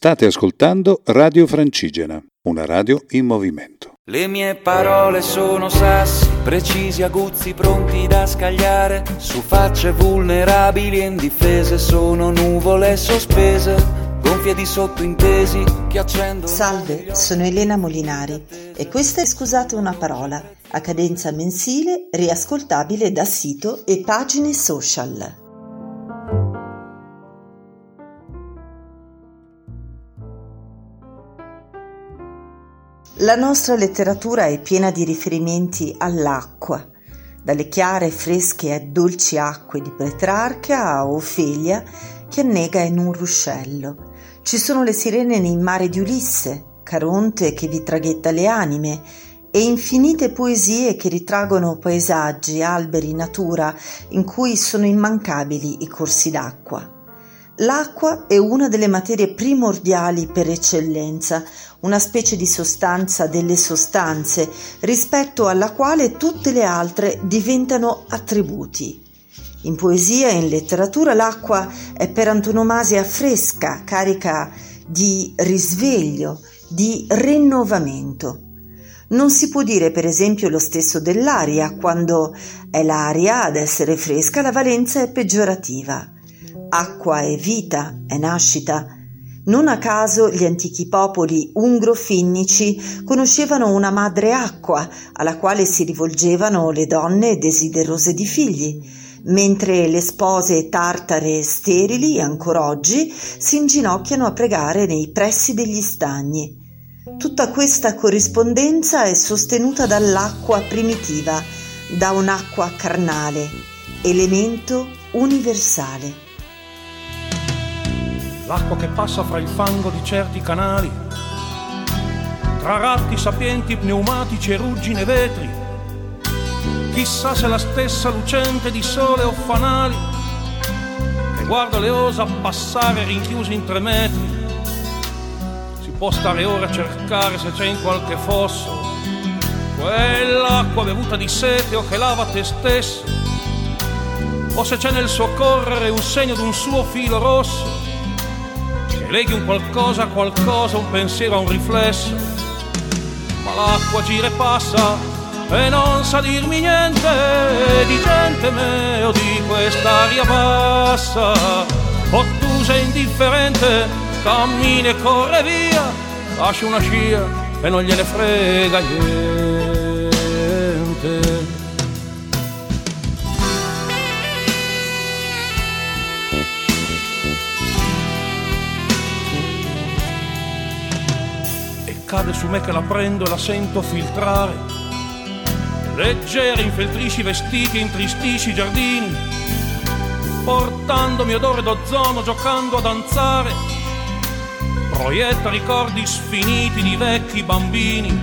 State ascoltando Radio Francigena, una radio in movimento. Le mie parole sono sassi, precisi, aguzzi, pronti da scagliare. Su facce vulnerabili e indifese sono nuvole sospese, gonfie di sottointesi che accendono. Salve, sono Elena Molinari e questa è Scusate una parola, a cadenza mensile, riascoltabile da sito e pagine social. La nostra letteratura è piena di riferimenti all'acqua, dalle chiare, fresche e dolci acque di Petrarca a Ofelia che annega in un ruscello. Ci sono le sirene nei mari di Ulisse, Caronte che vi traghetta le anime e infinite poesie che ritraggono paesaggi, alberi, natura in cui sono immancabili i corsi d'acqua. L'acqua è una delle materie primordiali per eccellenza, una specie di sostanza delle sostanze, rispetto alla quale tutte le altre diventano attributi. In poesia e in letteratura l'acqua è per antonomasia fresca, carica di risveglio, di rinnovamento. Non si può dire per esempio lo stesso dell'aria, quando è l'aria ad essere fresca la valenza è peggiorativa. Acqua è vita, è nascita. Non a caso gli antichi popoli ungro-finnici conoscevano una madre acqua alla quale si rivolgevano le donne desiderose di figli, mentre le spose tartare sterili ancora oggi si inginocchiano a pregare nei pressi degli stagni. Tutta questa corrispondenza è sostenuta dall'acqua primitiva, da un'acqua carnale, elemento universale l'acqua che passa fra il fango di certi canali, tra ratti sapienti pneumatici e ruggine vetri, chissà se la stessa lucente di sole o fanali, che guarda le osa passare rinchiusi in tre metri, si può stare ora a cercare se c'è in qualche fosso. Quell'acqua bevuta di sete o che lava te stesso, o se c'è nel suo correre un segno d'un suo filo rosso leghi un qualcosa a qualcosa, un pensiero a un riflesso, ma l'acqua gira e passa e non sa dirmi niente di gente me o di quest'aria bassa, ottusa e indifferente, cammina e corre via, lascia una scia e non gliene frega niente. Cade su me che la prendo e la sento filtrare. Leggera infeltrisci vestiti intristisci i giardini, portandomi odore d'ozono giocando a danzare. Proietta ricordi sfiniti di vecchi bambini,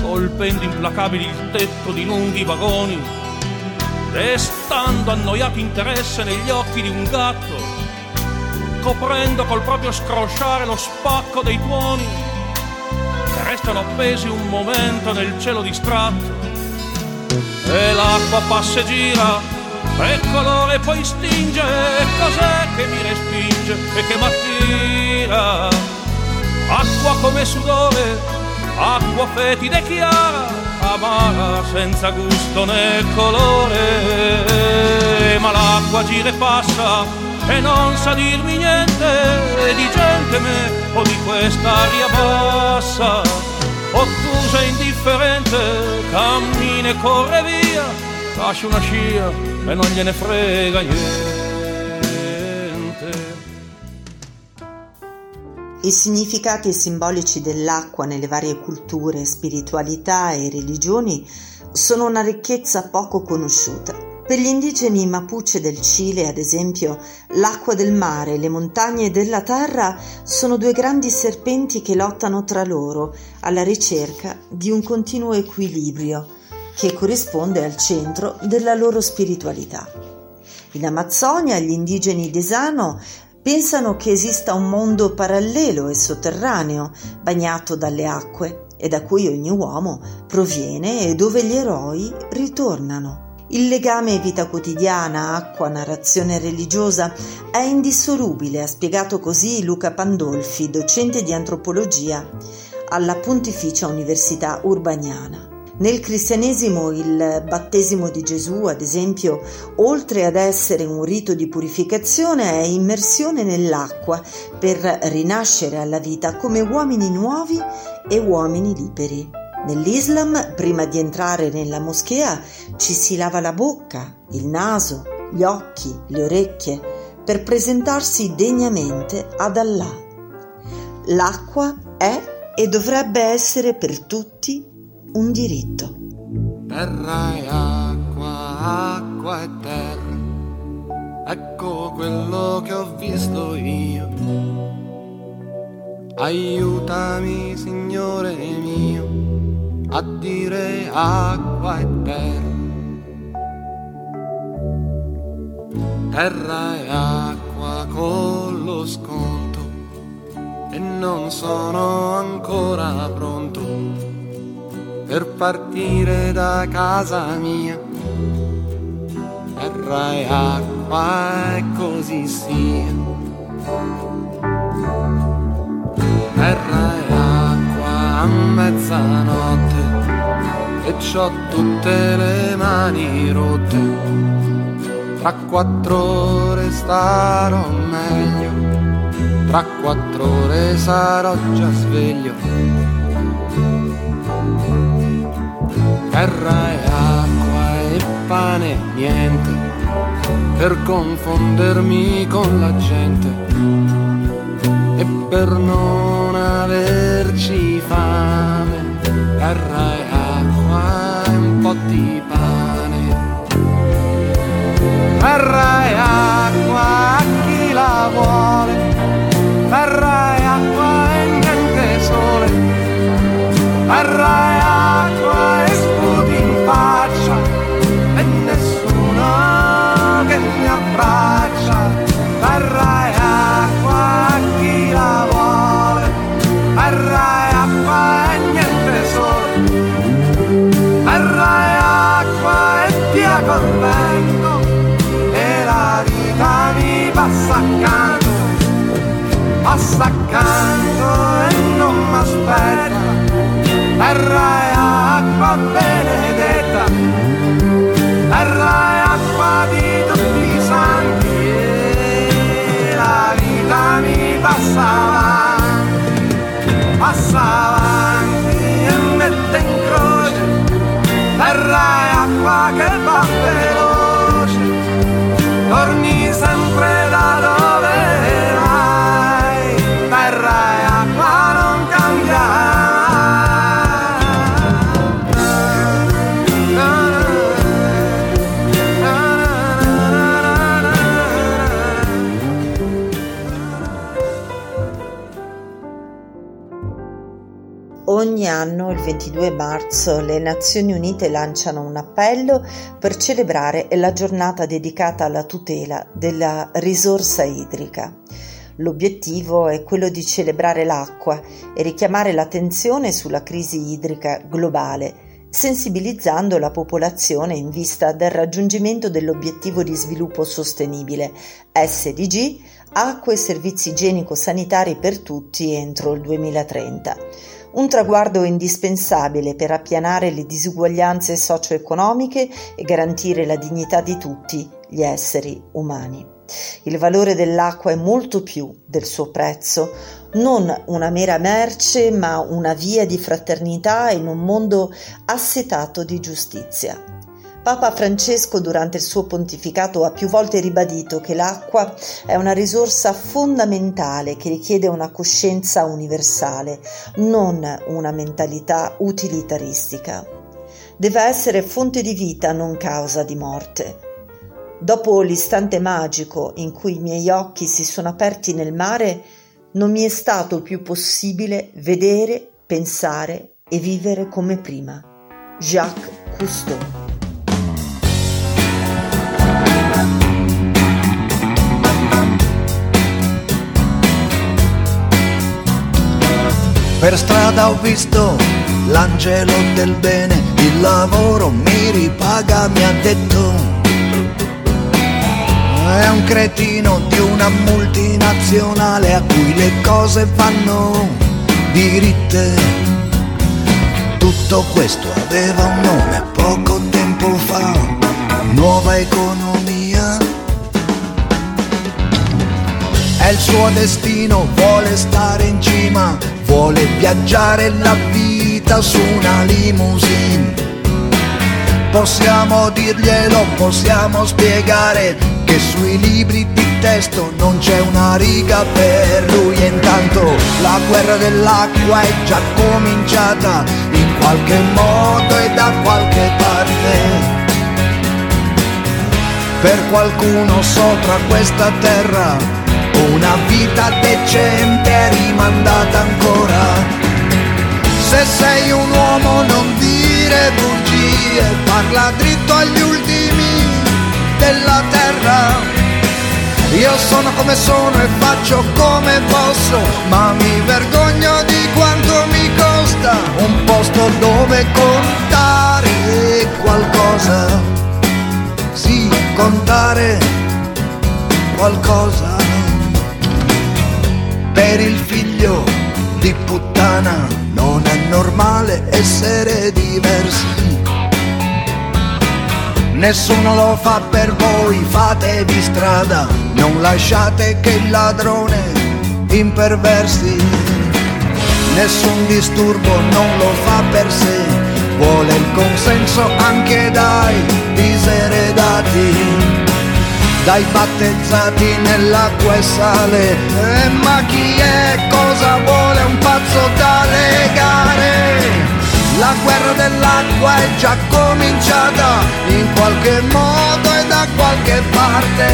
colpendo implacabili il tetto di lunghi vagoni, destando annoiato interesse negli occhi di un gatto, coprendo col proprio scrosciare lo spacco dei tuoni restano appesi un momento nel cielo distratto. E l'acqua passa e gira e colore poi stinge. E cos'è che mi respinge e che m'attira? Acqua come sudore acqua fetida e chiara amara senza gusto né colore. Ma l'acqua gira e passa e non sa dirmi niente di gente me o di quest'aria bassa ottusa e indifferente cammina e corre via lascia una scia e non gliene frega niente. I significati simbolici dell'acqua nelle varie culture, spiritualità e religioni sono una ricchezza poco conosciuta per gli indigeni Mapuche del Cile, ad esempio, l'acqua del mare e le montagne della terra sono due grandi serpenti che lottano tra loro alla ricerca di un continuo equilibrio che corrisponde al centro della loro spiritualità. In Amazzonia gli indigeni Desano pensano che esista un mondo parallelo e sotterraneo, bagnato dalle acque, e da cui ogni uomo proviene e dove gli eroi ritornano. Il legame vita quotidiana, acqua, narrazione religiosa è indissolubile, ha spiegato così Luca Pandolfi, docente di antropologia alla Pontificia Università Urbaniana. Nel cristianesimo il battesimo di Gesù, ad esempio, oltre ad essere un rito di purificazione, è immersione nell'acqua per rinascere alla vita come uomini nuovi e uomini liberi. Nell'Islam, prima di entrare nella moschea, ci si lava la bocca, il naso, gli occhi, le orecchie, per presentarsi degnamente ad Allah. L'acqua è e dovrebbe essere per tutti un diritto. Terra e acqua, acqua e terra, ecco quello che ho visto io. Aiutami, Signore mio a dire acqua e terra. Terra e acqua con lo sconto e non sono ancora pronto per partire da casa mia. Terra e acqua e così sia. Terra e acqua a mezzanotte e c'ho tutte le mani rotte. Tra quattro ore starò meglio, tra quattro ore sarò già sveglio. Terra e acqua e pane niente, per confondermi con la gente e per non averci fame. Terra e po' di pane. Terra e acqua a chi la vuole, terra e acqua e niente sole, terra e 22 marzo, le Nazioni Unite lanciano un appello per celebrare la giornata dedicata alla tutela della risorsa idrica. L'obiettivo è quello di celebrare l'acqua e richiamare l'attenzione sulla crisi idrica globale, sensibilizzando la popolazione in vista del raggiungimento dell'obiettivo di sviluppo sostenibile SDG, acqua e servizi igienico-sanitari per tutti entro il 2030 un traguardo indispensabile per appianare le disuguaglianze socio-economiche e garantire la dignità di tutti gli esseri umani. Il valore dell'acqua è molto più del suo prezzo, non una mera merce, ma una via di fraternità in un mondo assetato di giustizia. Papa Francesco durante il suo pontificato ha più volte ribadito che l'acqua è una risorsa fondamentale che richiede una coscienza universale, non una mentalità utilitaristica. Deve essere fonte di vita, non causa di morte. Dopo l'istante magico in cui i miei occhi si sono aperti nel mare, non mi è stato più possibile vedere, pensare e vivere come prima. Jacques Cousteau Per strada ho visto l'angelo del bene, il lavoro mi ripaga, mi ha detto. È un cretino di una multinazionale a cui le cose vanno diritte. Tutto questo aveva un nome poco tempo fa, nuova economia. È il suo destino, vuole stare in cima, vuole viaggiare la vita su una limousine. Possiamo dirglielo, possiamo spiegare che sui libri di testo non c'è una riga per lui intanto la guerra dell'acqua è già cominciata in qualche modo e da qualche parte. Per qualcuno sopra questa terra una vita decente è rimandata ancora. Se sei un uomo non dire bugie, parla dritto agli ultimi della terra. Io sono come sono e faccio come posso, ma mi vergogno di quanto mi costa un posto dove contare qualcosa. Sì, contare qualcosa. Per il figlio di puttana. Non è normale essere diversi. Nessuno lo fa per voi, fatevi strada, non lasciate che il ladrone imperversi. Nessun disturbo non lo fa per sé, vuole il consenso anche dai diseredati, dai battezzati nell'acqua e sale. Eh, ma chi è? Cosa vuole un pazzo da legare? La guerra dell'acqua è già cominciata in qualche modo e da qualche parte.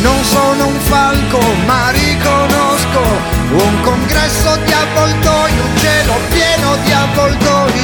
Non sono un falco ma riconosco un congresso di avvoltoi, un cielo pieno di avvoltoi,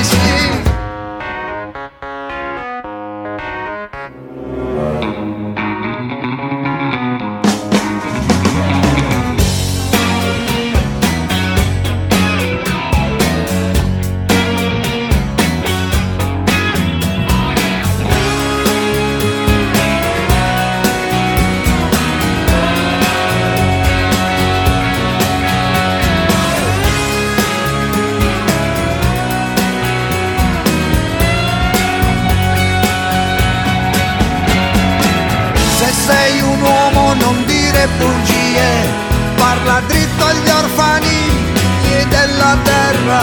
Se sei un uomo non dire bugie, parla dritto agli orfani della terra.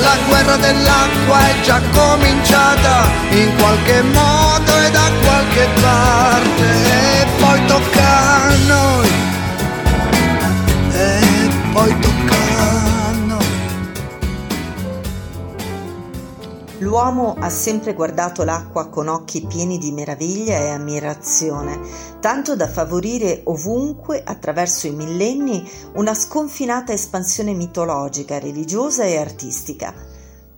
La guerra dell'acqua è già cominciata, in qualche modo e da qualche parte, e poi tocca a noi L'uomo ha sempre guardato l'acqua con occhi pieni di meraviglia e ammirazione, tanto da favorire ovunque, attraverso i millenni, una sconfinata espansione mitologica, religiosa e artistica.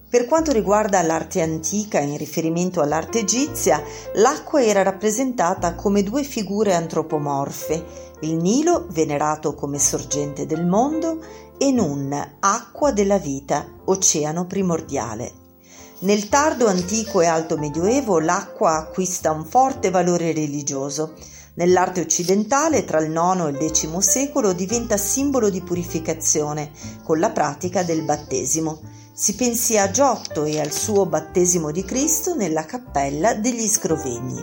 Per quanto riguarda l'arte antica, in riferimento all'arte egizia, l'acqua era rappresentata come due figure antropomorfe, il Nilo venerato come sorgente del mondo e Nun, acqua della vita, oceano primordiale. Nel tardo antico e alto medioevo l'acqua acquista un forte valore religioso. Nell'arte occidentale, tra il IX e il X secolo, diventa simbolo di purificazione con la pratica del battesimo. Si pensi a Giotto e al suo battesimo di Cristo nella cappella degli Scrovegni.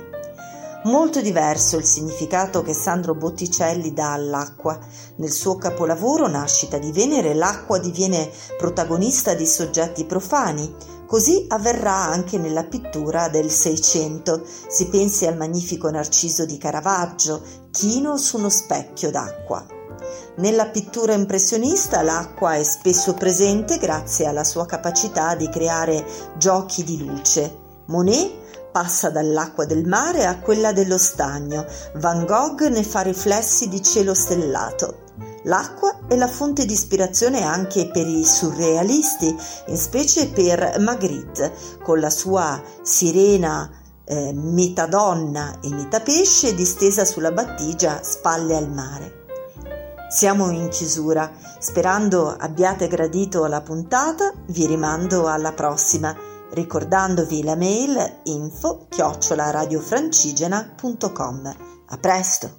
Molto diverso il significato che Sandro Botticelli dà all'acqua. Nel suo capolavoro Nascita di Venere l'acqua diviene protagonista di soggetti profani, Così avverrà anche nella pittura del Seicento. Si pensi al magnifico Narciso di Caravaggio, chino su uno specchio d'acqua. Nella pittura impressionista l'acqua è spesso presente grazie alla sua capacità di creare giochi di luce. Monet passa dall'acqua del mare a quella dello stagno, Van Gogh ne fa riflessi di cielo stellato. L'acqua è la fonte di ispirazione anche per i surrealisti, in specie per Magritte, con la sua sirena eh, metà donna e metà pesce distesa sulla battigia spalle al mare. Siamo in chiusura, sperando abbiate gradito la puntata, vi rimando alla prossima, ricordandovi la mail info chiocciolaradiofrancigena.com. A presto!